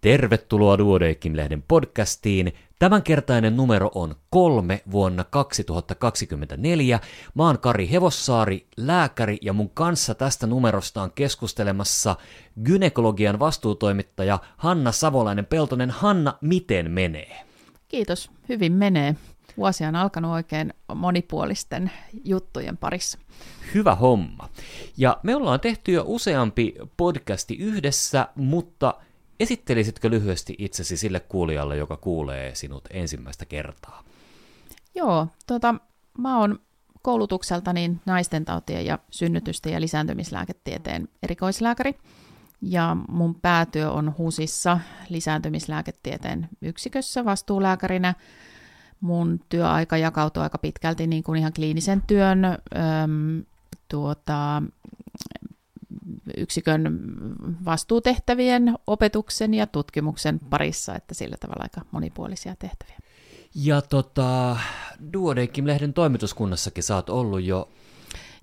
Tervetuloa Duodeckim-lehden podcastiin. Tämänkertainen numero on kolme vuonna 2024. Mä oon Kari Hevossaari, lääkäri, ja mun kanssa tästä numerosta on keskustelemassa gynekologian vastuutoimittaja Hanna Savolainen-Peltonen. Hanna, miten menee? Kiitos, hyvin menee. Vuosi on alkanut oikein monipuolisten juttujen parissa. Hyvä homma. Ja me ollaan tehty jo useampi podcasti yhdessä, mutta – Esittelisitkö lyhyesti itsesi sille kuulijalle, joka kuulee sinut ensimmäistä kertaa? Joo, tota, mä oon koulutukseltani naistentautien ja synnytysten ja lisääntymislääketieteen erikoislääkäri. Ja mun päätyö on HUSissa lisääntymislääketieteen yksikössä vastuulääkärinä. Mun työaika jakautuu aika pitkälti niin kuin ihan kliinisen työn, äm, tuota, yksikön vastuutehtävien, opetuksen ja tutkimuksen parissa, että sillä tavalla aika monipuolisia tehtäviä. Ja tota, Duodeckim-lehden toimituskunnassakin sä oot ollut jo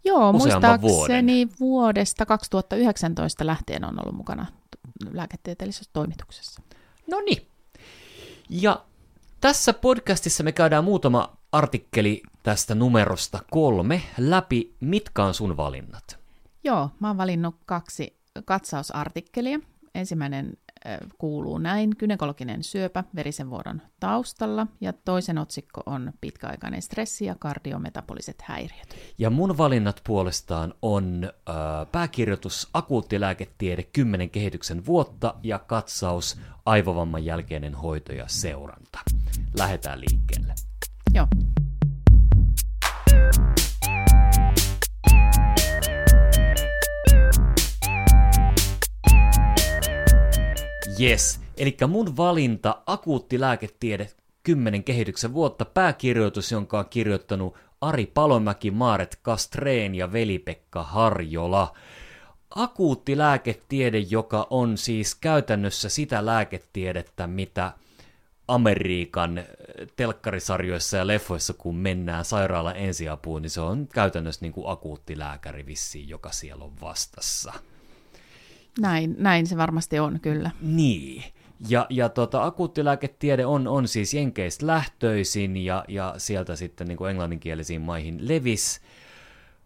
Joo, muistaakseni vuoden. vuodesta 2019 lähtien on ollut mukana lääketieteellisessä toimituksessa. No niin. Ja tässä podcastissa me käydään muutama artikkeli tästä numerosta kolme läpi. Mitkä on sun valinnat? Joo, mä oon valinnut kaksi katsausartikkelia. Ensimmäinen kuuluu näin, gynekologinen syöpä verisen vuodon taustalla, ja toisen otsikko on pitkäaikainen stressi ja kardiometaboliset häiriöt. Ja mun valinnat puolestaan on äh, pääkirjoitus akuuttilääketiede 10 kehityksen vuotta ja katsaus aivovamman jälkeinen hoito ja seuranta. Lähdetään liikkeelle. Joo. Yes, eli mun valinta akuutti lääketiede 10 kehityksen vuotta pääkirjoitus, jonka on kirjoittanut Ari Palomäki, Maaret Kastreen ja Veli-Pekka Harjola. Akuutti lääketiede, joka on siis käytännössä sitä lääketiedettä, mitä Amerikan telkkarisarjoissa ja leffoissa, kun mennään sairaala ensiapuun, niin se on käytännössä niin kuin akuutti lääkäri vissiin, joka siellä on vastassa. Näin, näin se varmasti on, kyllä. Niin. Ja, ja tota, akuuttilääketiede on, on siis Jenkeistä lähtöisin ja, ja sieltä sitten niin kuin englanninkielisiin maihin levis.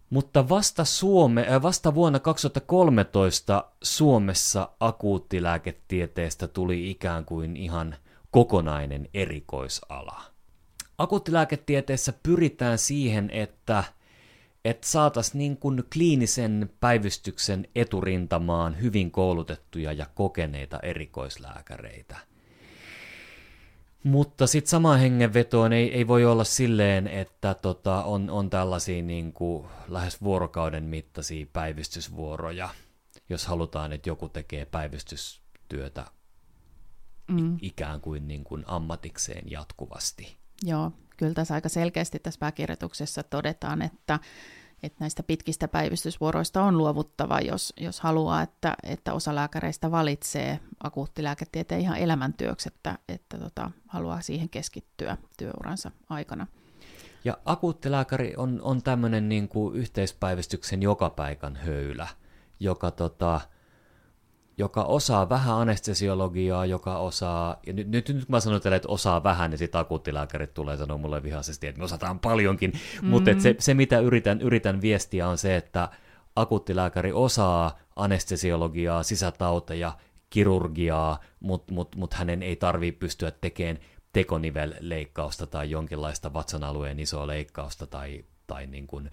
Mutta vasta, Suome, äh, vasta vuonna 2013 Suomessa akuuttilääketieteestä tuli ikään kuin ihan kokonainen erikoisala. Akuuttilääketieteessä pyritään siihen, että – että saataisiin niin kuin kliinisen päivystyksen eturintamaan hyvin koulutettuja ja kokeneita erikoislääkäreitä. Mutta sitten samaan hengenvetoon ei, ei voi olla silleen, että tota, on, on tällaisia niin kuin lähes vuorokauden mittaisia päivystysvuoroja, jos halutaan, että joku tekee päivystystyötä mm. ikään kuin, niin kuin ammatikseen jatkuvasti. Joo, kyllä tässä aika selkeästi tässä pääkirjoituksessa todetaan, että, että näistä pitkistä päivystysvuoroista on luovuttava, jos, jos haluaa, että, että osa lääkäreistä valitsee akuuttilääketieteen ihan elämäntyöksi, että, että tota, haluaa siihen keskittyä työuransa aikana. Ja akuuttilääkäri on, on tämmöinen niin kuin yhteispäivystyksen joka paikan höylä, joka tota, joka osaa vähän anestesiologiaa, joka osaa, ja nyt, nyt, nyt mä sanon teille, että osaa vähän, niin sitten akuuttilääkärit tulee sanoa mulle vihaisesti, että me osataan paljonkin, mm-hmm. mutta se, se, mitä yritän, yritän viestiä on se, että akuuttilääkäri osaa anestesiologiaa, sisätauteja, kirurgiaa, mutta mut, mut hänen ei tarvitse pystyä tekemään tekonivelleikkausta tai jonkinlaista vatsan alueen isoa leikkausta tai, tai niin kuin...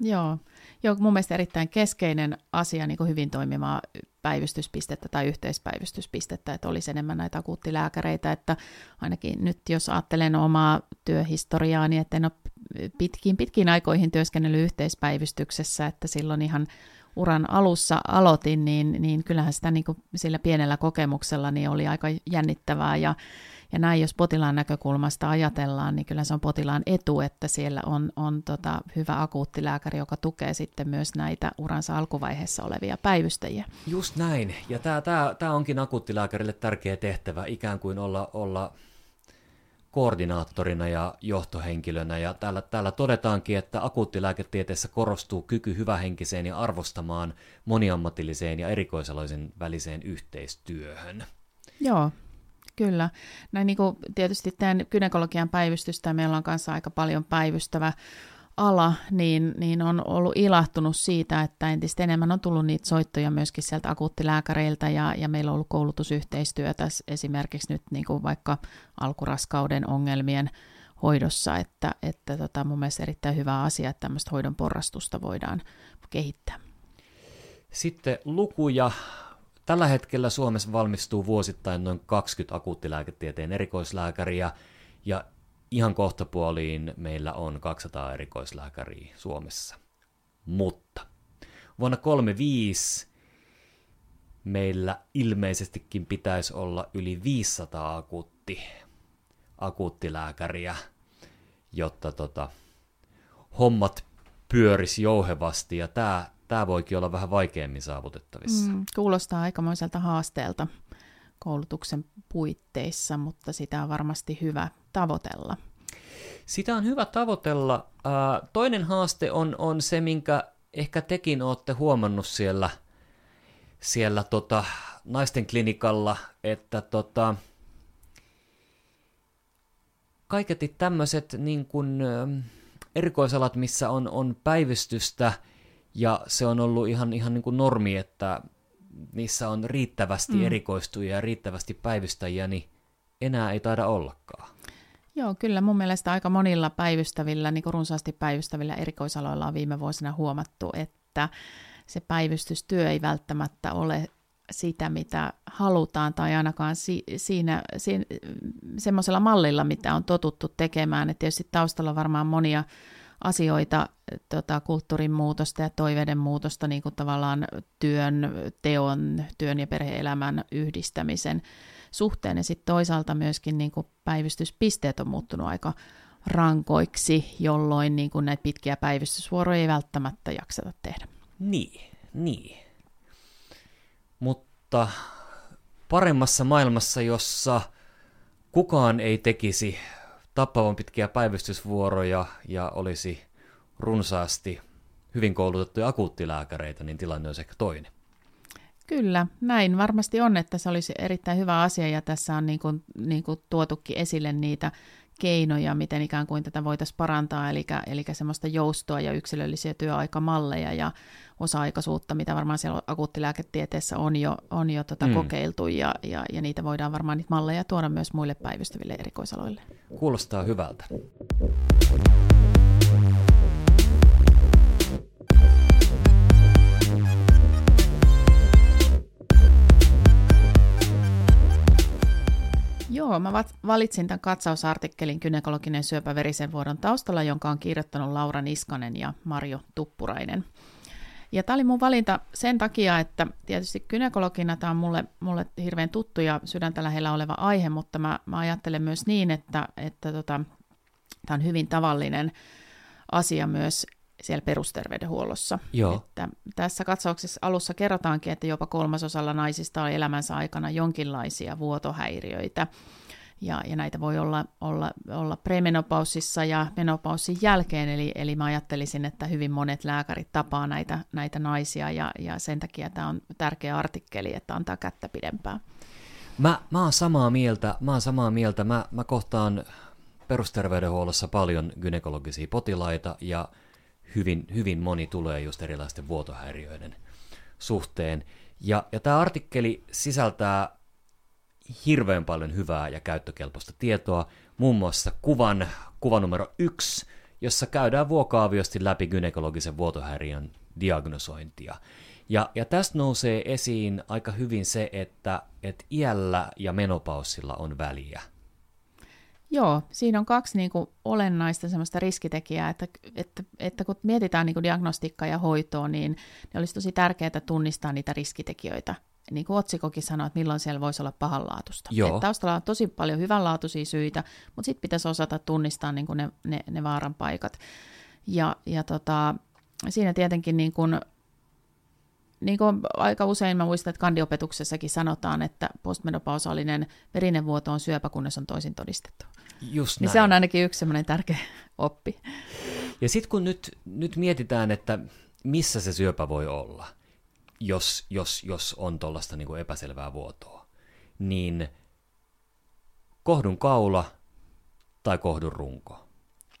Joo. Joo, mun mielestä erittäin keskeinen asia niin kuin hyvin toimimaa päivystyspistettä tai yhteispäivystyspistettä, että olisi enemmän näitä akuuttilääkäreitä, että ainakin nyt jos ajattelen omaa työhistoriaani, niin että en ole pitkiin, pitkiin aikoihin työskennellyt yhteispäivystyksessä, että silloin ihan uran alussa aloitin, niin, niin kyllähän sitä niin kuin sillä pienellä kokemuksella niin oli aika jännittävää ja ja näin, jos potilaan näkökulmasta ajatellaan, niin kyllä se on potilaan etu, että siellä on, on tota hyvä akuuttilääkäri, joka tukee sitten myös näitä uransa alkuvaiheessa olevia päivystäjiä. Just näin. Ja tämä onkin akuuttilääkärille tärkeä tehtävä, ikään kuin olla, olla koordinaattorina ja johtohenkilönä. Ja täällä, täällä todetaankin, että akuuttilääketieteessä korostuu kyky hyvähenkiseen ja arvostamaan moniammatilliseen ja erikoisaloisen väliseen yhteistyöhön. Joo, kyllä. Näin niin kuin tietysti tämän gynekologian päivystystä, meillä on kanssa aika paljon päivystävä ala, niin, niin on ollut ilahtunut siitä, että entistä enemmän on tullut niitä soittoja myöskin sieltä akuuttilääkäreiltä ja, ja meillä on ollut koulutusyhteistyötä esimerkiksi nyt niin kuin vaikka alkuraskauden ongelmien hoidossa, että, että tota, mun mielestä erittäin hyvä asia, että tämmöistä hoidon porrastusta voidaan kehittää. Sitten lukuja. Tällä hetkellä Suomessa valmistuu vuosittain noin 20 akuuttilääketieteen erikoislääkäriä ja ihan kohtapuoliin meillä on 200 erikoislääkäriä Suomessa. Mutta vuonna 35 meillä ilmeisestikin pitäisi olla yli 500 akuutti, akuuttilääkäriä, jotta tota, hommat pyörisi jouhevasti, ja tämä tää voikin olla vähän vaikeammin saavutettavissa. Mm, kuulostaa aikamoiselta haasteelta koulutuksen puitteissa, mutta sitä on varmasti hyvä tavoitella. Sitä on hyvä tavoitella. Toinen haaste on, on se, minkä ehkä tekin olette huomannut siellä, siellä tota, naisten klinikalla, että tota, kaiketi tämmöiset niin kuin, erikoisalat, missä on, on päivystystä, ja se on ollut ihan, ihan niin kuin normi, että niissä on riittävästi mm. erikoistuja ja riittävästi päivystäjiä, niin enää ei taida ollakaan. Joo, kyllä mun mielestä aika monilla päivystävillä, niin kuin runsaasti päivystävillä erikoisaloilla on viime vuosina huomattu, että se päivystystyö ei välttämättä ole sitä, mitä halutaan, tai ainakaan si- siinä, siinä semmoisella mallilla, mitä on totuttu tekemään. Et tietysti taustalla on varmaan monia asioita, tota, kulttuurin muutosta ja toiveiden muutosta, niin kuin tavallaan työn, teon, työn ja perheelämän yhdistämisen suhteen. Ja sitten toisaalta myöskin niin kuin päivystyspisteet on muuttunut aika rankoiksi, jolloin niin kuin näitä pitkiä päivystysvuoroja ei välttämättä jakseta tehdä. Niin, niin. Mutta paremmassa maailmassa, jossa kukaan ei tekisi tappavan pitkiä päivystysvuoroja ja olisi runsaasti hyvin koulutettuja akuuttilääkäreitä, niin tilanne olisi ehkä toinen. Kyllä, näin varmasti on, että se olisi erittäin hyvä asia ja tässä on niin kuin, niin kuin tuotukin esille niitä keinoja, miten ikään kuin tätä voitaisiin parantaa, eli, eli semmoista joustoa ja yksilöllisiä työaikamalleja ja osa-aikaisuutta, mitä varmaan siellä akuuttilääketieteessä on jo, on jo tota mm. kokeiltu, ja, ja, ja niitä voidaan varmaan niitä malleja tuoda myös muille päivystäville erikoisaloille. Kuulostaa hyvältä. Joo, mä valitsin tämän katsausartikkelin Kynekologinen syöpä verisen vuodon taustalla, jonka on kirjoittanut Laura Niskanen ja Marjo Tuppurainen. Ja tämä oli mun valinta sen takia, että tietysti kynekologina tämä on mulle, mulle hirveän tuttu ja sydäntä lähellä oleva aihe, mutta mä, mä ajattelen myös niin, että, että tota, tämä on hyvin tavallinen asia myös siellä perusterveydenhuollossa. Joo. Että tässä katsauksessa alussa kerrotaankin, että jopa kolmasosalla naisista on elämänsä aikana jonkinlaisia vuotohäiriöitä. Ja, ja näitä voi olla, olla, olla premenopausissa ja menopausin jälkeen, eli, eli mä ajattelisin, että hyvin monet lääkärit tapaa näitä, näitä naisia, ja, ja sen takia tämä on tärkeä artikkeli, että antaa kättä pidempään. Mä, mä oon samaa mieltä, mä oon samaa mieltä, mä, mä kohtaan perusterveydenhuollossa paljon gynekologisia potilaita, ja hyvin, hyvin moni tulee just erilaisten vuotohäiriöiden suhteen. Ja, ja tämä artikkeli sisältää hirveän paljon hyvää ja käyttökelpoista tietoa, muun muassa kuvan, kuva numero yksi, jossa käydään vuokaaviosti läpi gynekologisen vuotohäiriön diagnosointia. Ja, ja tästä nousee esiin aika hyvin se, että, että iällä ja menopaussilla on väliä – Joo, siinä on kaksi niin kuin, olennaista semmoista riskitekijää, että, että, että kun mietitään niin kuin diagnostiikkaa ja hoitoa, niin, niin olisi tosi tärkeää tunnistaa niitä riskitekijöitä. Niin kuin otsikokin sanoo, että milloin siellä voisi olla pahanlaatusta. Joo. taustalla on tosi paljon hyvänlaatuisia syitä, mutta sitten pitäisi osata tunnistaa niin kuin ne, ne, ne vaaran paikat. Ja, ja tota, siinä tietenkin niin kuin, niin kuin aika usein mä muistan, että kandiopetuksessakin sanotaan, että postmenopausaalinen verinen vuoto on syöpä, kunnes on toisin todistettu. Just niin se on ainakin yksi semmoinen tärkeä oppi. Ja sitten kun nyt, nyt mietitään, että missä se syöpä voi olla, jos, jos, jos on tuollaista niin epäselvää vuotoa, niin kohdun kaula tai kohdun runko.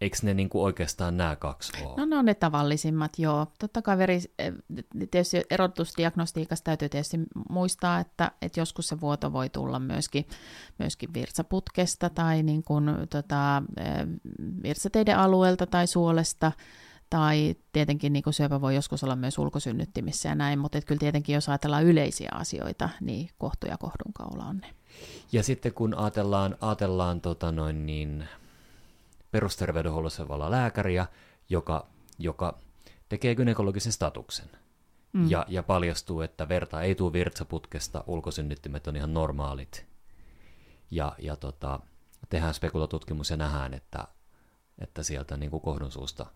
Eikö ne niin kuin oikeastaan nämä kaksi ole? No ne on ne tavallisimmat, joo. Totta kai veri, eh, tietysti erotusdiagnostiikassa täytyy tietysti muistaa, että, että joskus se vuoto voi tulla myöskin, myöskin virtsaputkesta tai niin kuin, tota, eh, virtsateiden alueelta tai suolesta, tai tietenkin niin kuin syöpä voi joskus olla myös ulkosynnyttimissä ja näin, mutta kyllä tietenkin jos ajatellaan yleisiä asioita, niin kohtu ja kohdunkaula on ne. Ja sitten kun ajatellaan, ajatellaan tota noin niin, perusterveydenhuollossa olevaa lääkäriä, joka, joka tekee gynekologisen statuksen. Mm. Ja, ja paljastuu, että verta ei tule virtsaputkesta, ulkosynnyttimet on ihan normaalit. Ja, ja tota, tehdään spekulatutkimus ja nähdään, että, että sieltä niin kuin kohdun suusta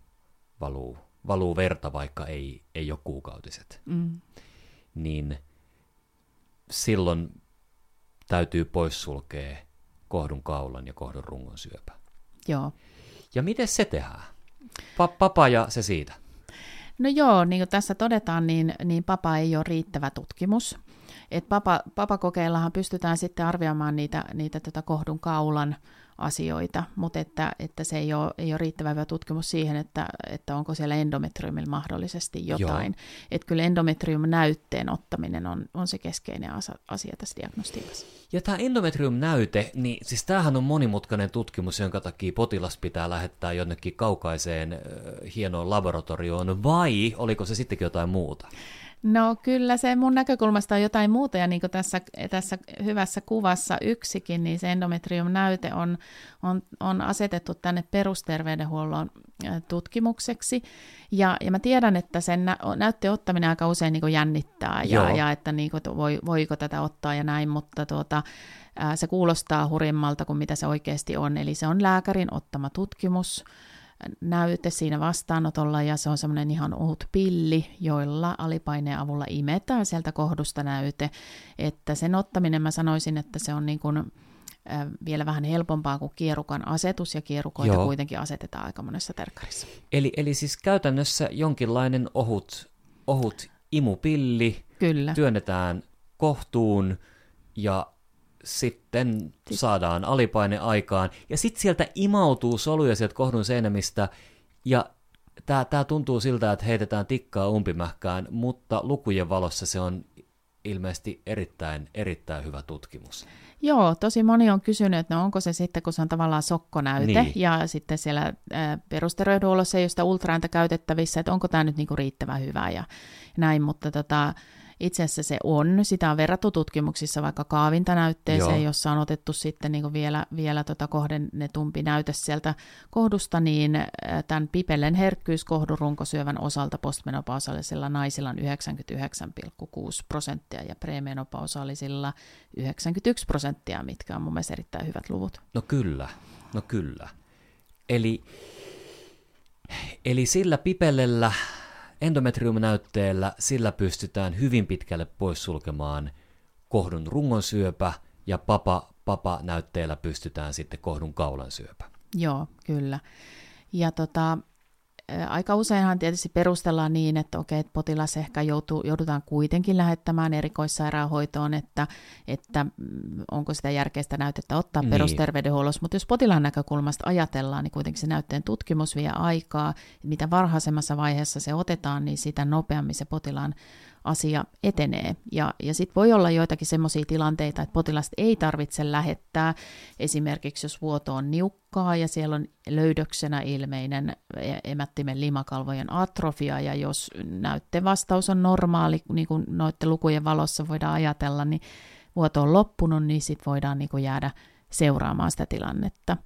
valuu, valuu verta, vaikka ei, ei ole kuukautiset. Mm. Niin silloin täytyy poissulkea kohdun kaulan ja kohdun rungon syöpä. Joo. Ja miten se tehdään? Pa- papa ja se siitä. No joo, niin kuin tässä todetaan, niin, niin papa ei ole riittävä tutkimus. Et papa, papakokeillahan pystytään sitten arvioimaan niitä, niitä tota kohdun kaulan asioita, mutta että, että se ei ole, ei ole riittävä hyvä tutkimus siihen, että, että onko siellä endometriumilla mahdollisesti jotain. Että kyllä endometrium-näytteen ottaminen on, on se keskeinen asia tässä diagnostiikassa. Ja tämä endometrium-näyte, niin siis tämähän on monimutkainen tutkimus, jonka takia potilas pitää lähettää jonnekin kaukaiseen hienoon laboratorioon, vai oliko se sittenkin jotain muuta? No kyllä se mun näkökulmasta on jotain muuta, ja niin kuin tässä, tässä hyvässä kuvassa yksikin, niin se endometrium-näyte on, on, on asetettu tänne perusterveydenhuollon tutkimukseksi, ja, ja mä tiedän, että sen nä- näytteen ottaminen aika usein niin jännittää, ja, ja että niin kuin, voi, voiko tätä ottaa ja näin, mutta tuota, se kuulostaa hurjemmalta kuin mitä se oikeasti on, eli se on lääkärin ottama tutkimus, näyte siinä vastaanotolla ja se on semmoinen ihan ohut pilli, joilla alipaineen avulla imetään sieltä kohdusta näyte. Että sen ottaminen mä sanoisin, että se on niin kuin, vielä vähän helpompaa kuin kierukan asetus, ja kierukoita Joo. kuitenkin asetetaan aika monessa terkkarissa. Eli, eli siis käytännössä jonkinlainen ohut, ohut imupilli Kyllä. työnnetään kohtuun, ja sitten saadaan alipaine aikaan, ja sitten sieltä imautuu soluja sieltä kohdun seinämistä, ja tämä tää tuntuu siltä, että heitetään tikkaa umpimähkään, mutta lukujen valossa se on ilmeisesti erittäin, erittäin hyvä tutkimus. Joo, tosi moni on kysynyt, että no onko se sitten, kun se on tavallaan sokkonäyte, niin. ja sitten siellä perusterveydenhuollossa ei ole sitä ultraääntä käytettävissä, että onko tämä nyt niinku riittävän hyvä ja näin, mutta tota, itse asiassa se on. Sitä on verrattu tutkimuksissa vaikka kaavintanäytteeseen, Joo. jossa on otettu sitten niin vielä, vielä tota kohdennetumpi näyte sieltä kohdusta, niin tämän pipellen herkkyys kohdurunkosyövän osalta postmenopausaalisilla naisilla on 99,6 prosenttia ja premenopausaalisilla 91 prosenttia, mitkä on mun mielestä erittäin hyvät luvut. No kyllä, no kyllä. Eli, eli sillä pipellellä Endometrium-näytteellä sillä pystytään hyvin pitkälle poissulkemaan kohdun rungon syöpä ja papa, papa-näytteellä pystytään sitten kohdun kaulan syöpä. Joo, kyllä. Ja tota, aika useinhan tietysti perustellaan niin, että okei, että potilas ehkä joutuu, joudutaan kuitenkin lähettämään erikoissairaanhoitoon, että, että mm, onko sitä järkeistä näytettä ottaa niin. perusterveydenhuollossa, mutta jos potilaan näkökulmasta ajatellaan, niin kuitenkin se näytteen tutkimus vie aikaa, mitä varhaisemmassa vaiheessa se otetaan, niin sitä nopeammin se potilaan asia etenee. Ja, ja sitten voi olla joitakin semmoisia tilanteita, että potilasta ei tarvitse lähettää, esimerkiksi jos vuoto on niukkaa ja siellä on löydöksenä ilmeinen emättimen limakalvojen atrofia, ja jos näytte vastaus on normaali, niin kuin noiden lukujen valossa voidaan ajatella, niin vuoto on loppunut, niin sitten voidaan niin kuin jäädä seuraamaan sitä tilannetta.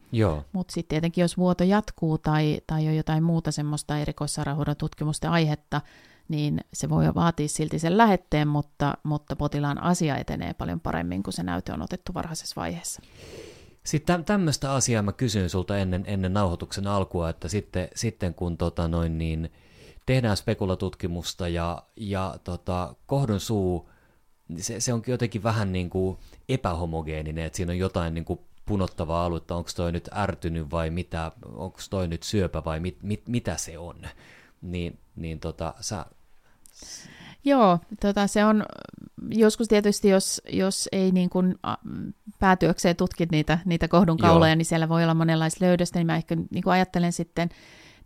Mutta sitten tietenkin, jos vuoto jatkuu tai, tai on jotain muuta semmoista erikoissairaanhoidon tutkimusten aihetta, niin se voi vaatia silti sen lähetteen, mutta, mutta potilaan asia etenee paljon paremmin, kun se näyte on otettu varhaisessa vaiheessa. Sitten tämmöistä asiaa mä kysyn sulta ennen, ennen nauhoituksen alkua, että sitten, sitten kun tota noin niin, tehdään spekulatutkimusta ja, ja tota, kohdun suu, se, se onkin jotenkin vähän niin kuin epähomogeeninen, että siinä on jotain niin kuin punottavaa aluetta, onko toi nyt ärtynyt vai mitä, onko toi nyt syöpä vai mit, mit, mitä se on. Niin, niin tota, sä Joo, tota, se on joskus tietysti, jos, jos ei niin kuin, päätyökseen tutki niitä, niitä kohdun kauloja, Joo. niin siellä voi olla monenlaista löydöstä, niin mä ehkä niin kuin ajattelen sitten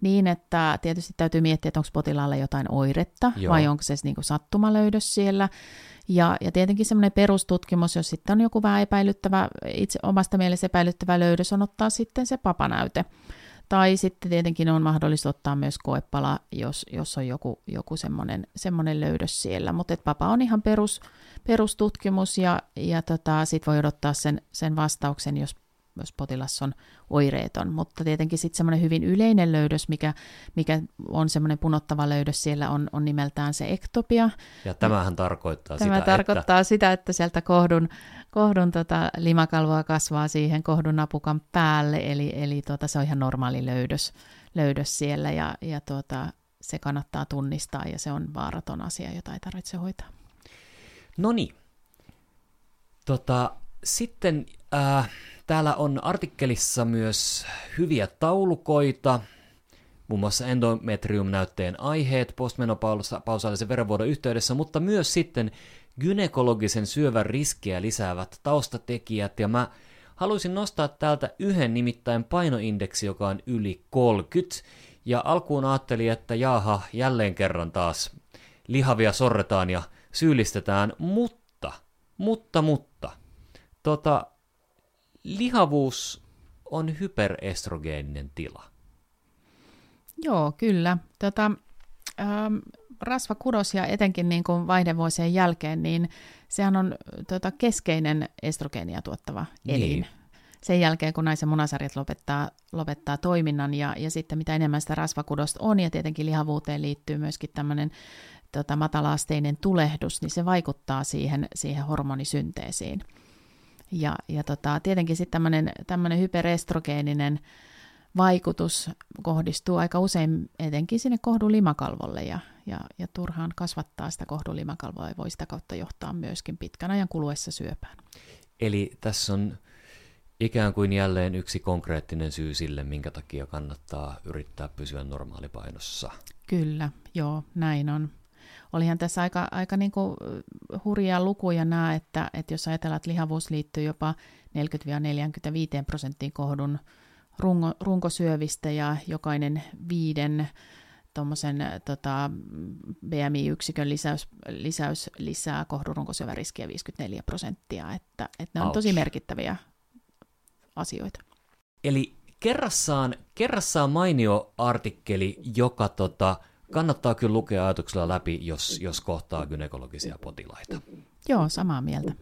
niin, että tietysti täytyy miettiä, että onko potilaalla jotain oiretta Joo. vai onko se niin kuin sattumalöydös siellä. Ja, ja tietenkin semmoinen perustutkimus, jos sitten on joku vähän epäilyttävä, itse omasta mielestä epäilyttävä löydös, on ottaa sitten se papanäyte. Tai sitten tietenkin on mahdollista ottaa myös koepala, jos, jos on joku, joku semmoinen, semmoinen löydös siellä. Mutta papa on ihan perus, perustutkimus ja, ja tota, sitten voi odottaa sen, sen vastauksen, jos jos potilas on oireeton. Mutta tietenkin sitten semmoinen hyvin yleinen löydös, mikä, mikä on semmoinen punottava löydös siellä, on, on nimeltään se ektopia. Ja tämähän tarkoittaa Tämä sitä, tarkoittaa että... sitä, että sieltä kohdun, kohdun tota limakalvoa kasvaa siihen kohdun napukan päälle, eli, eli tota, se on ihan normaali löydös, löydös siellä, ja, ja tota, se kannattaa tunnistaa, ja se on vaaraton asia, jota ei tarvitse hoitaa. No niin. Tota, sitten äh, Täällä on artikkelissa myös hyviä taulukoita, muun muassa endometrium-näytteen aiheet postmenopausaalisen verenvuodon yhteydessä, mutta myös sitten gynekologisen syövän riskiä lisäävät taustatekijät, ja mä haluaisin nostaa täältä yhden nimittäin painoindeksi, joka on yli 30, ja alkuun ajattelin, että jaaha, jälleen kerran taas lihavia sorretaan ja syyllistetään, mutta, mutta, mutta, tota, lihavuus on hyperestrogeeninen tila. Joo, kyllä. Tota, ähm, rasvakudos ja etenkin niin kuin vaihdevuosien jälkeen, niin sehän on tota, keskeinen estrogeenia tuottava elin. Niin. Sen jälkeen, kun naisen munasarjat lopettaa, lopettaa toiminnan ja, ja sitten mitä enemmän sitä rasvakudosta on ja tietenkin lihavuuteen liittyy myöskin tämmöinen tota, matalaasteinen tulehdus, niin se vaikuttaa siihen, siihen hormonisynteesiin. Ja, ja tota, tietenkin sitten tämmöinen hyperestrogeeninen vaikutus kohdistuu aika usein etenkin sinne kohdulimakalvolle ja, ja, ja turhaan kasvattaa sitä kohdulimakalvoa ja voi sitä kautta johtaa myöskin pitkän ajan kuluessa syöpään. Eli tässä on ikään kuin jälleen yksi konkreettinen syy sille, minkä takia kannattaa yrittää pysyä normaalipainossa. Kyllä, joo, näin on olihan tässä aika, aika niin kuin hurjia lukuja nämä, että, että jos ajatellaan, että lihavuus liittyy jopa 40-45 prosenttiin kohdun rungo, runkosyövistä ja jokainen viiden tuommoisen tota, BMI-yksikön lisäys, lisäys lisää kohdun runkosyöväriskiä 54 prosenttia, että, että ne on Ouch. tosi merkittäviä asioita. Eli kerrassaan, kerrassaan mainio artikkeli, joka tota, kannattaa kyllä lukea ajatuksella läpi, jos, jos kohtaa gynekologisia potilaita. Joo, samaa mieltä.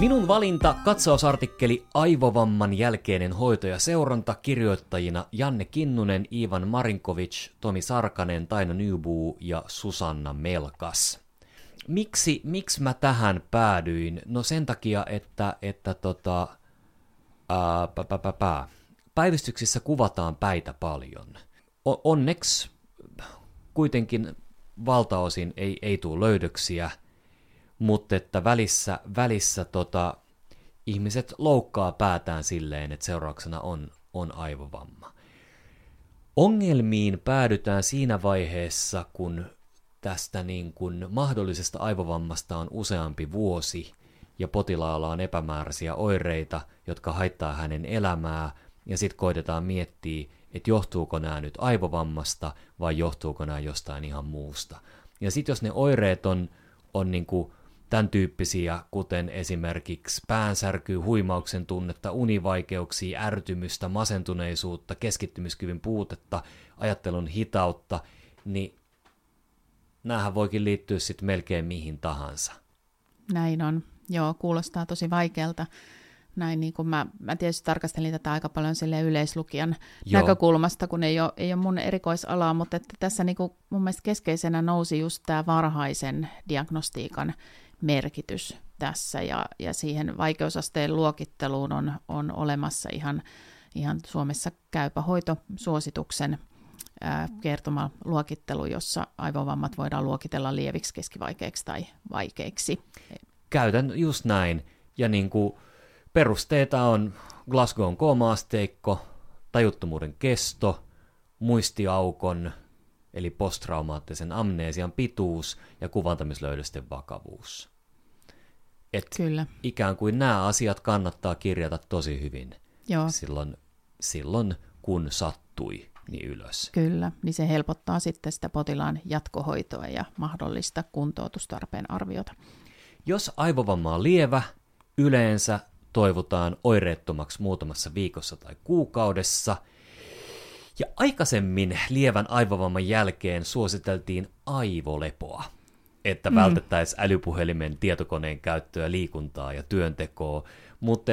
Minun valinta katsausartikkeli Aivovamman jälkeinen hoito ja seuranta kirjoittajina Janne Kinnunen, Ivan Marinkovic, Tomi Sarkanen, Taina Nybuu ja Susanna Melkas miksi, miksi mä tähän päädyin? No sen takia, että, että tota, ää, pä, pä, pä, pä. päivystyksissä kuvataan päitä paljon. O- onneksi kuitenkin valtaosin ei, ei tule löydöksiä, mutta että välissä, välissä tota, ihmiset loukkaa päätään silleen, että seurauksena on, on aivovamma. Ongelmiin päädytään siinä vaiheessa, kun tästä niin kuin mahdollisesta aivovammasta on useampi vuosi ja potilaalla on epämääräisiä oireita, jotka haittaa hänen elämää, ja sitten koitetaan miettiä, että johtuuko nämä nyt aivovammasta vai johtuuko nämä jostain ihan muusta. Ja sitten jos ne oireet on, on niin kuin tämän tyyppisiä, kuten esimerkiksi päänsärkyy, huimauksen tunnetta, univaikeuksia, ärtymystä, masentuneisuutta, keskittymiskyvyn puutetta, ajattelun hitautta, niin näähän voikin liittyä sitten melkein mihin tahansa. Näin on. Joo, kuulostaa tosi vaikealta. Näin niin kuin mä, mä tietysti tarkastelin tätä aika paljon sille yleislukijan Joo. näkökulmasta, kun ei ole, ei ole mun erikoisalaa, mutta että tässä niin kuin mun mielestä keskeisenä nousi just tämä varhaisen diagnostiikan merkitys tässä, ja, ja siihen vaikeusasteen luokitteluun on, on olemassa ihan, ihan Suomessa käypä hoitosuosituksen kertoma luokittelu, jossa aivovammat voidaan luokitella lieviksi, keskivaikeiksi tai vaikeiksi. Käytän just näin. Ja niin kuin Perusteita on Glasgown koomaasteikko, tajuttomuuden kesto, muistiaukon, eli posttraumaattisen amneesian pituus ja kuvantamislöydösten vakavuus. Et Kyllä. ikään kuin nämä asiat kannattaa kirjata tosi hyvin Joo. silloin, silloin, kun sattui niin ylös. Kyllä, niin se helpottaa sitten sitä potilaan jatkohoitoa ja mahdollista kuntoutustarpeen arviota. Jos aivovamma on lievä, yleensä toivotaan oireettomaksi muutamassa viikossa tai kuukaudessa. Ja aikaisemmin lievän aivovamman jälkeen suositeltiin aivolepoa, että vältettäisiin älypuhelimen, tietokoneen käyttöä, liikuntaa ja työntekoa. Mutta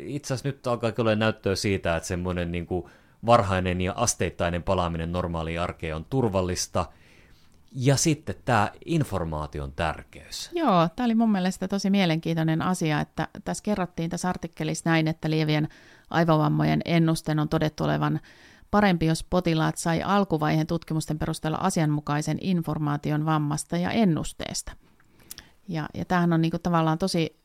itse asiassa nyt alkaa olla näyttöä siitä, että semmoinen niin varhainen ja asteittainen palaaminen normaaliin arkeen on turvallista – ja sitten tämä informaation tärkeys. Joo, tämä oli mun mielestä tosi mielenkiintoinen asia, että tässä kerrottiin tässä artikkelissa näin, että lievien aivovammojen ennusten on todettu olevan parempi, jos potilaat sai alkuvaiheen tutkimusten perusteella asianmukaisen informaation vammasta ja ennusteesta. Ja, ja tämähän on niinku tavallaan tosi,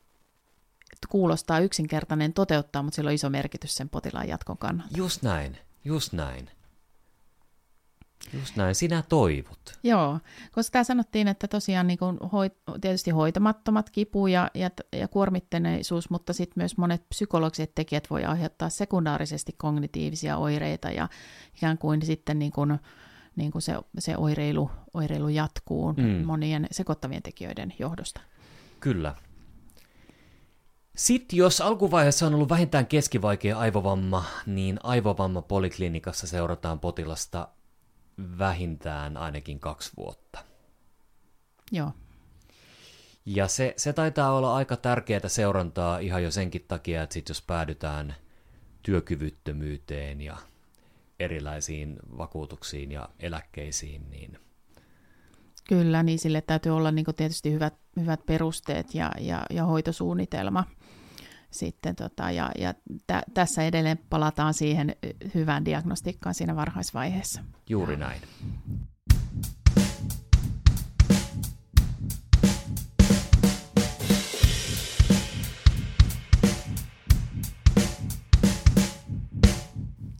kuulostaa yksinkertainen toteuttaa, mutta sillä on iso merkitys sen potilaan jatkon kannalta. Just näin, just näin. Just näin, sinä toivot. Joo, koska tämä sanottiin, että tosiaan niin kuin hoit, tietysti hoitamattomat kipu ja, ja, ja kuormittuneisuus, mutta sitten myös monet psykologiset tekijät voi aiheuttaa sekundaarisesti kognitiivisia oireita ja ikään kuin sitten niin kuin, niin kuin se, se oireilu, oireilu jatkuu mm. monien sekoittavien tekijöiden johdosta. Kyllä. Sitten jos alkuvaiheessa on ollut vähintään keskivaikea aivovamma, niin aivovamma poliklinikassa seurataan potilasta vähintään ainakin kaksi vuotta. Joo. Ja se, se taitaa olla aika tärkeää seurantaa ihan jo senkin takia, että sit jos päädytään työkyvyttömyyteen ja erilaisiin vakuutuksiin ja eläkkeisiin, niin... Kyllä, niin sille täytyy olla niin tietysti hyvät, hyvät perusteet ja, ja, ja hoitosuunnitelma sitten tota, ja, ja tä, tässä edelleen palataan siihen hyvään diagnostiikkaan siinä varhaisvaiheessa. Juuri näin.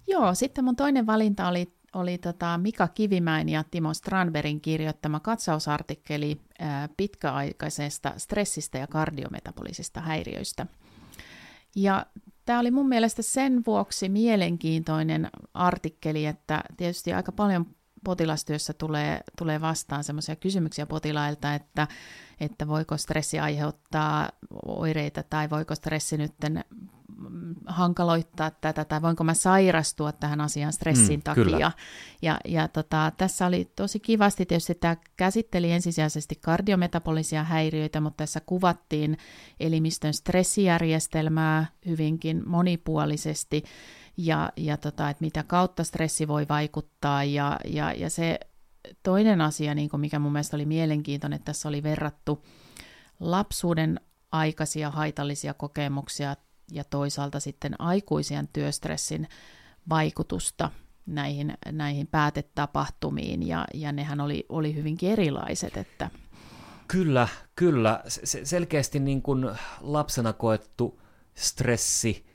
Joo, sitten mun toinen valinta oli, oli tota Mika Kivimäen ja Timo Strandbergin kirjoittama katsausartikkeli ää, pitkäaikaisesta stressistä ja kardiometabolisista häiriöistä – ja tämä oli mun mielestä sen vuoksi mielenkiintoinen artikkeli, että tietysti aika paljon potilastyössä tulee, tulee vastaan sellaisia kysymyksiä potilailta, että, että voiko stressi aiheuttaa oireita tai voiko stressi nyt hankaloittaa tätä, tai voinko mä sairastua tähän asiaan stressin mm, takia. Kyllä. Ja, ja tota, tässä oli tosi kivasti, tietysti tämä käsitteli ensisijaisesti kardiometabolisia häiriöitä, mutta tässä kuvattiin elimistön stressijärjestelmää hyvinkin monipuolisesti, ja, ja tota, että mitä kautta stressi voi vaikuttaa, ja, ja, ja se toinen asia, niin kuin mikä mun mielestä oli mielenkiintoinen, että tässä oli verrattu lapsuuden aikaisia haitallisia kokemuksia ja toisaalta sitten aikuisien työstressin vaikutusta näihin, näihin päätetapahtumiin, ja, ja nehän oli, oli hyvinkin erilaiset. Että... Kyllä, kyllä. Se, selkeästi niin kuin lapsena koettu stressi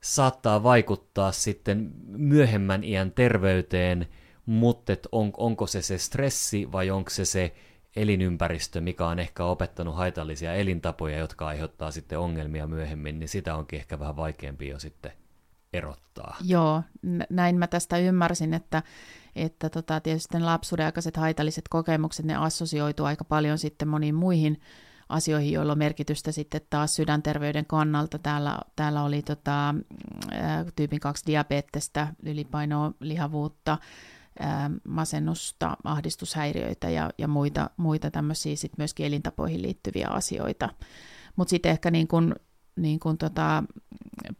saattaa vaikuttaa sitten myöhemmän iän terveyteen, mutta on, onko se se stressi vai onko se se elinympäristö, mikä on ehkä opettanut haitallisia elintapoja, jotka aiheuttaa sitten ongelmia myöhemmin, niin sitä onkin ehkä vähän vaikeampi jo sitten erottaa. Joo, näin mä tästä ymmärsin, että, että tota, tietysti lapsuuden aikaiset haitalliset kokemukset, ne assosioituu aika paljon sitten moniin muihin asioihin, joilla on merkitystä sitten taas sydänterveyden kannalta. Täällä, täällä oli tota, tyypin 2 diabeettista, ylipainoa, lihavuutta, masennusta, ahdistushäiriöitä ja, ja muita, muita tämmöisiä sit myöskin elintapoihin liittyviä asioita. Mutta sitten ehkä niin kun, niin kun tota,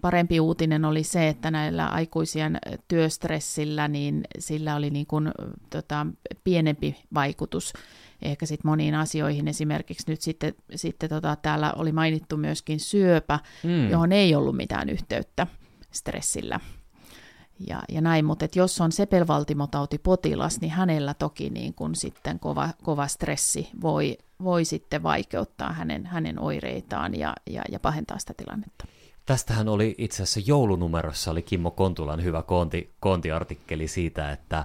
parempi uutinen oli se, että näillä aikuisien työstressillä, niin sillä oli niin kun, tota, pienempi vaikutus ehkä sit moniin asioihin. Esimerkiksi nyt sitten, sitten tota, täällä oli mainittu myöskin syöpä, mm. johon ei ollut mitään yhteyttä stressillä. Ja, ja näin, mutta jos on sepelvaltimotautipotilas, niin hänellä toki niin kun sitten kova, kova stressi voi, voi sitten vaikeuttaa hänen, hänen oireitaan ja, ja, ja pahentaa sitä tilannetta. Tästähän oli itse asiassa joulunumerossa oli Kimmo Kontulan hyvä konti, kontiartikkeli siitä, että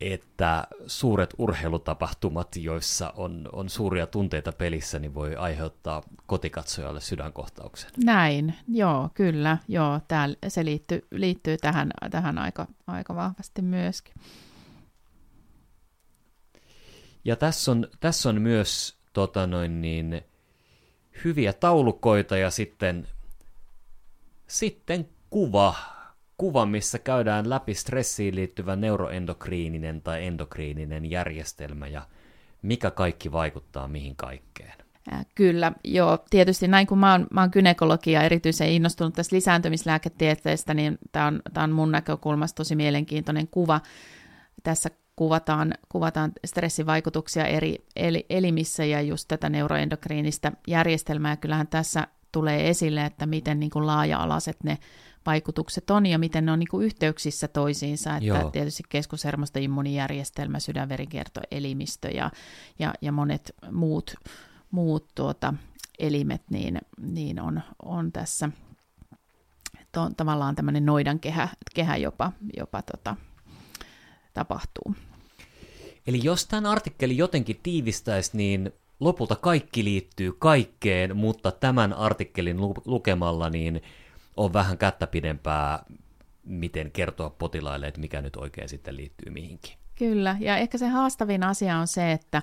että suuret urheilutapahtumat, joissa on, on suuria tunteita pelissä, niin voi aiheuttaa kotikatsojalle sydänkohtauksen. Näin, joo, kyllä, joo, tää, se liittyy, liittyy tähän, tähän aika, aika vahvasti myöskin. Ja tässä on, tässä on myös tota noin niin, hyviä taulukoita ja sitten, sitten kuva kuva, missä käydään läpi stressiin liittyvä neuroendokriininen tai endokriininen järjestelmä ja mikä kaikki vaikuttaa mihin kaikkeen. Kyllä, joo. Tietysti näin kun mä oon, mä oon gynekologi ja erityisen innostunut tästä lisääntymislääketieteestä, niin tämä on, on mun näkökulmasta tosi mielenkiintoinen kuva. Tässä kuvataan, kuvataan stressivaikutuksia eri elimissä ja just tätä neuroendokriinistä järjestelmää. Kyllähän tässä tulee esille, että miten niin kuin laaja-alaiset ne vaikutukset on ja miten ne on niin kuin yhteyksissä toisiinsa, että Joo. tietysti keskushermosto, immunijärjestelmä, sydänverikierto, elimistö ja, ja, ja monet muut, muut tuota, elimet niin, niin on, on tässä to, tavallaan tämmöinen noidan kehä, kehä jopa, jopa tota, tapahtuu. Eli jos tämän artikkelin jotenkin tiivistäisi, niin lopulta kaikki liittyy kaikkeen, mutta tämän artikkelin lukemalla niin on vähän kättä pidempää, miten kertoa potilaille, että mikä nyt oikein sitten liittyy mihinkin. Kyllä, ja ehkä se haastavin asia on se, että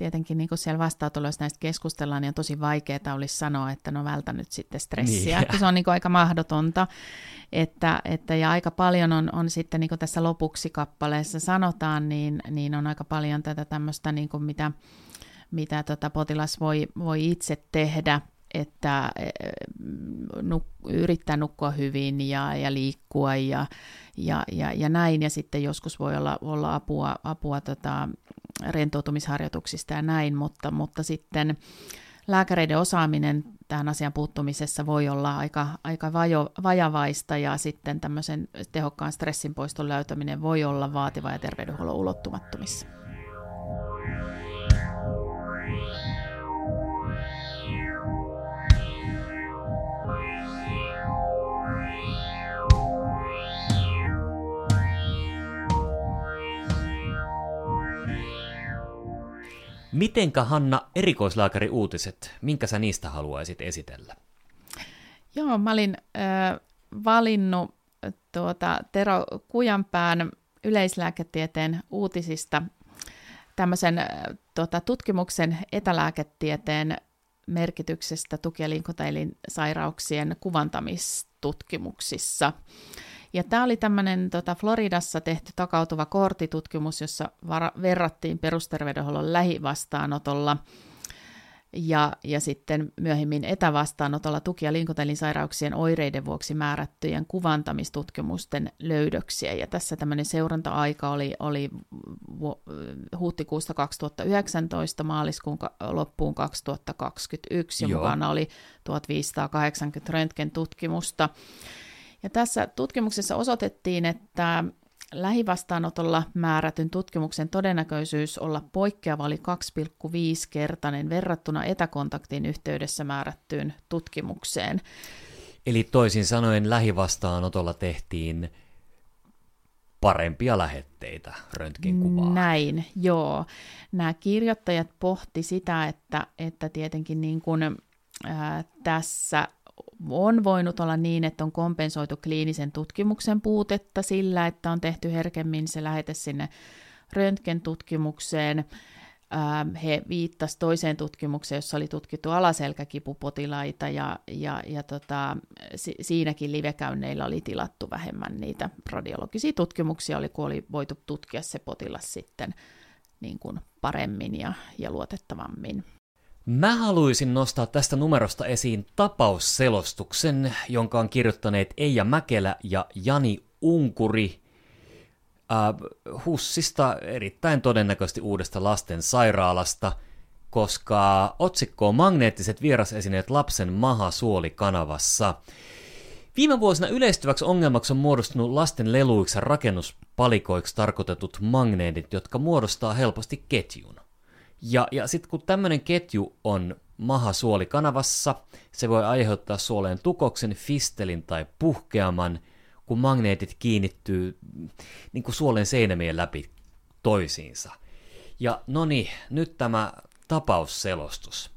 tietenkin niin kuin siellä vastaanotolla, näistä keskustellaan, niin on tosi vaikeaa olisi sanoa, että no vältä nyt sitten stressiä, niin. se on niin kuin aika mahdotonta. Että, että, ja aika paljon on, on sitten niin kuin tässä lopuksi kappaleessa sanotaan, niin, niin on aika paljon tätä tämmöistä, niin kuin mitä, mitä tota potilas voi, voi itse tehdä että e, nuk, yrittää nukkua hyvin ja, ja liikkua ja, ja, ja, ja näin, ja sitten joskus voi olla, olla apua, apua tota, rentoutumisharjoituksista ja näin, mutta, mutta sitten lääkäreiden osaaminen tähän asian puuttumisessa voi olla aika, aika vajo, vajavaista ja sitten tämmöisen tehokkaan stressin poiston löytäminen voi olla vaativa ja terveydenhuollon ulottumattomissa. Mitenkä Hanna erikoislääkäri uutiset, minkä sä niistä haluaisit esitellä? Joo, mä olin äh, valinnut tuota, Tero Kujanpään yleislääketieteen uutisista tämmöisen äh, tuota, tutkimuksen etälääketieteen merkityksestä tuki- ja sairauksien kuvantamistutkimuksissa. Ja tämä oli tämmöinen tota, Floridassa tehty takautuva kortitutkimus, jossa var- verrattiin perusterveydenhuollon lähivastaanotolla ja, ja sitten myöhemmin etävastaanotolla tuki- ja liikuntaelinsairauksien oireiden vuoksi määrättyjen kuvantamistutkimusten löydöksiä. Ja tässä tämmöinen seuranta-aika oli, oli vu- huhtikuusta 2019 maaliskuun loppuun 2021, ja Joo. mukana oli 1580 röntgentutkimusta. Ja tässä tutkimuksessa osoitettiin, että lähivastaanotolla määrätyn tutkimuksen todennäköisyys olla poikkeava oli 2,5-kertainen verrattuna etäkontaktin yhteydessä määrättyyn tutkimukseen. Eli toisin sanoen lähivastaanotolla tehtiin parempia lähetteitä röntgenkuvaa. Näin, joo. Nämä kirjoittajat pohti sitä, että, että tietenkin niin kuin, ää, tässä on voinut olla niin, että on kompensoitu kliinisen tutkimuksen puutetta sillä, että on tehty herkemmin se lähete sinne röntgentutkimukseen. Ähm, he viittasivat toiseen tutkimukseen, jossa oli tutkittu alaselkäkipupotilaita ja, ja, ja tota, si- siinäkin livekäynneillä oli tilattu vähemmän niitä radiologisia tutkimuksia, oli, kun oli voitu tutkia se potilas sitten niin kuin paremmin ja, ja luotettavammin. Mä haluaisin nostaa tästä numerosta esiin tapausselostuksen, jonka on kirjoittaneet Eija Mäkelä ja Jani Unkuri äh, Hussista, erittäin todennäköisesti uudesta lasten sairaalasta, koska otsikko on magneettiset vierasesineet lapsen mahasuolikanavassa. Viime vuosina yleistyväksi ongelmaksi on muodostunut lasten leluiksi rakennuspalikoiksi tarkoitetut magneetit, jotka muodostaa helposti ketjun. Ja, ja sitten kun tämmöinen ketju on maha-suolikanavassa, se voi aiheuttaa suoleen tukoksen, fistelin tai puhkeaman, kun magneetit kiinnittyy niin kuin suolen seinämien läpi toisiinsa. Ja no niin, nyt tämä tapausselostus.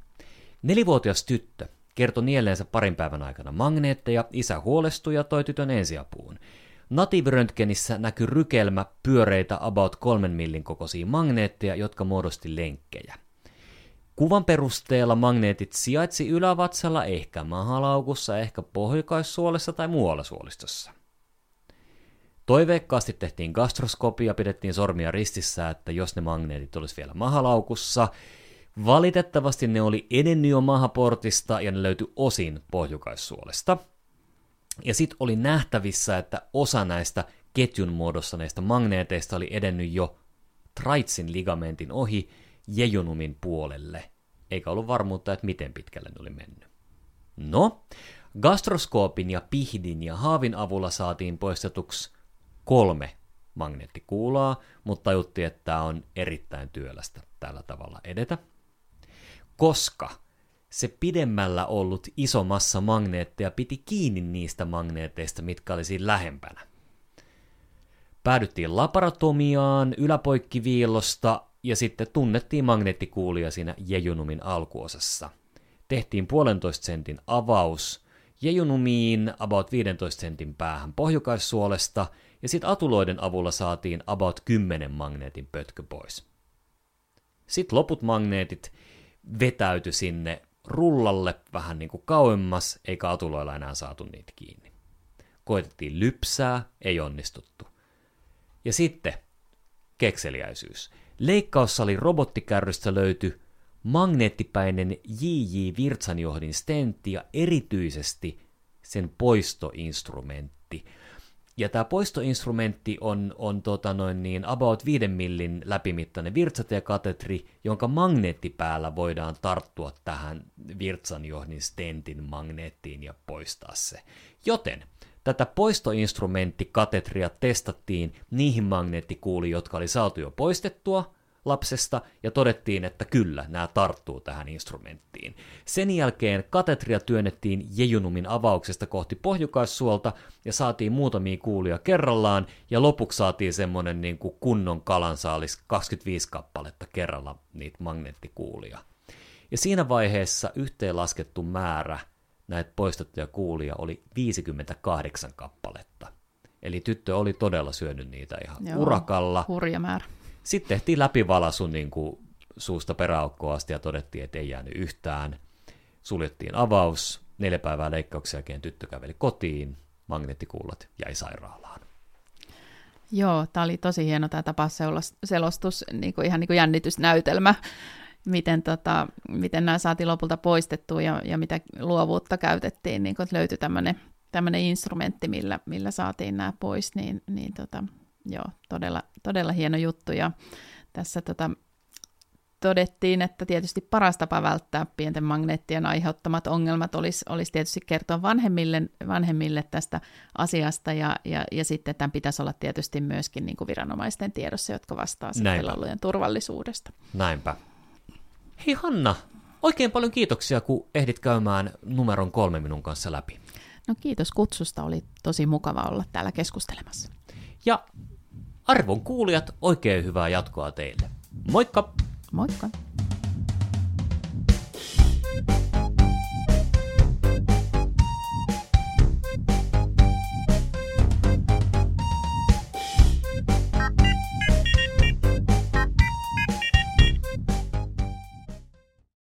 Nelivuotias tyttö kertoi nielleensä parin päivän aikana magneetteja, isä huolestui ja toi tytön ensiapuun. Natiiviröntgenissä näkyi rykelmä pyöreitä about kolmen millin kokoisia magneetteja, jotka muodosti lenkkejä. Kuvan perusteella magneetit sijaitsi ylävatsalla, ehkä mahalaukussa, ehkä pohjokaissuolessa tai muualla suolistossa. Toiveikkaasti tehtiin gastroskopia, pidettiin sormia ristissä, että jos ne magneetit olisi vielä mahalaukussa, valitettavasti ne oli edennyt jo mahaportista ja ne löytyi osin pohjukaissuolesta. Ja sitten oli nähtävissä, että osa näistä ketjun muodossa näistä magneeteista oli edennyt jo Traitsin ligamentin ohi jejunumin puolelle, eikä ollut varmuutta, että miten pitkälle ne oli mennyt. No, gastroskoopin ja pihdin ja haavin avulla saatiin poistetuksi kolme magneettikuulaa, mutta tajuttiin, että tämä on erittäin työlästä tällä tavalla edetä, koska se pidemmällä ollut iso massa magneetteja piti kiinni niistä magneeteista, mitkä oli siinä lähempänä. Päädyttiin laparatomiaan yläpoikkiviillosta ja sitten tunnettiin magneettikuulia siinä jejunumin alkuosassa. Tehtiin puolentoista sentin avaus jejunumiin about 15 sentin päähän pohjukaissuolesta ja sitten atuloiden avulla saatiin about 10 magneetin pötkö pois. Sitten loput magneetit vetäytyi sinne rullalle vähän niin kuin kauemmas, eikä atuloilla enää saatu niitä kiinni. Koitettiin lypsää, ei onnistuttu. Ja sitten kekseliäisyys. Leikkaussali robottikärrystä löytyi magneettipäinen JJ Virtsanjohdin stentti ja erityisesti sen poistoinstrumentti. Ja tämä poistoinstrumentti on, on tota noin niin, about 5 millin läpimittainen virtsatiekatetri, jonka magneettipäällä voidaan tarttua tähän virtsanjohdin stentin magneettiin ja poistaa se. Joten tätä poistoinstrumenttikatetria testattiin niihin magneettikuuliin, jotka oli saatu jo poistettua, lapsesta ja todettiin, että kyllä, nämä tarttuu tähän instrumenttiin. Sen jälkeen katetria työnnettiin Jejunumin avauksesta kohti pohjukaissuolta ja saatiin muutamia kuulia kerrallaan ja lopuksi saatiin semmoinen niin kuin kunnon kalansaalis 25 kappaletta kerralla niitä magneettikuulia. Ja siinä vaiheessa yhteenlaskettu määrä näitä poistettuja kuulia oli 58 kappaletta. Eli tyttö oli todella syönyt niitä ihan Joo, urakalla. Hurja määrä. Sitten tehtiin läpivalasu niin kuin suusta peräaukkoa asti ja todettiin, että ei jäänyt yhtään. Suljettiin avaus, neljä päivää leikkauksen jälkeen tyttö käveli kotiin, magneettikuulat jäi sairaalaan. Joo, tämä oli tosi hieno tämä tapaselostus, niin kuin ihan niin kuin jännitysnäytelmä, miten, tota, miten nämä saatiin lopulta poistettua ja, ja mitä luovuutta käytettiin, niin että löytyi tämmöinen instrumentti, millä, millä saatiin nämä pois, niin, niin tota, joo, todella, todella hieno juttu. Ja tässä tota, todettiin, että tietysti paras tapa välttää pienten magneettien aiheuttamat ongelmat olisi, olisi tietysti kertoa vanhemmille, vanhemmille tästä asiasta, ja, ja, ja sitten tämän pitäisi olla tietysti myöskin niin kuin viranomaisten tiedossa, jotka vastaa sitten laulujen turvallisuudesta. Näinpä. Hei Hanna, oikein paljon kiitoksia, kun ehdit käymään numeron kolme minun kanssa läpi. No kiitos kutsusta, oli tosi mukava olla täällä keskustelemassa. Ja Arvon kuulijat, oikein hyvää jatkoa teille. Moikka! Moikka!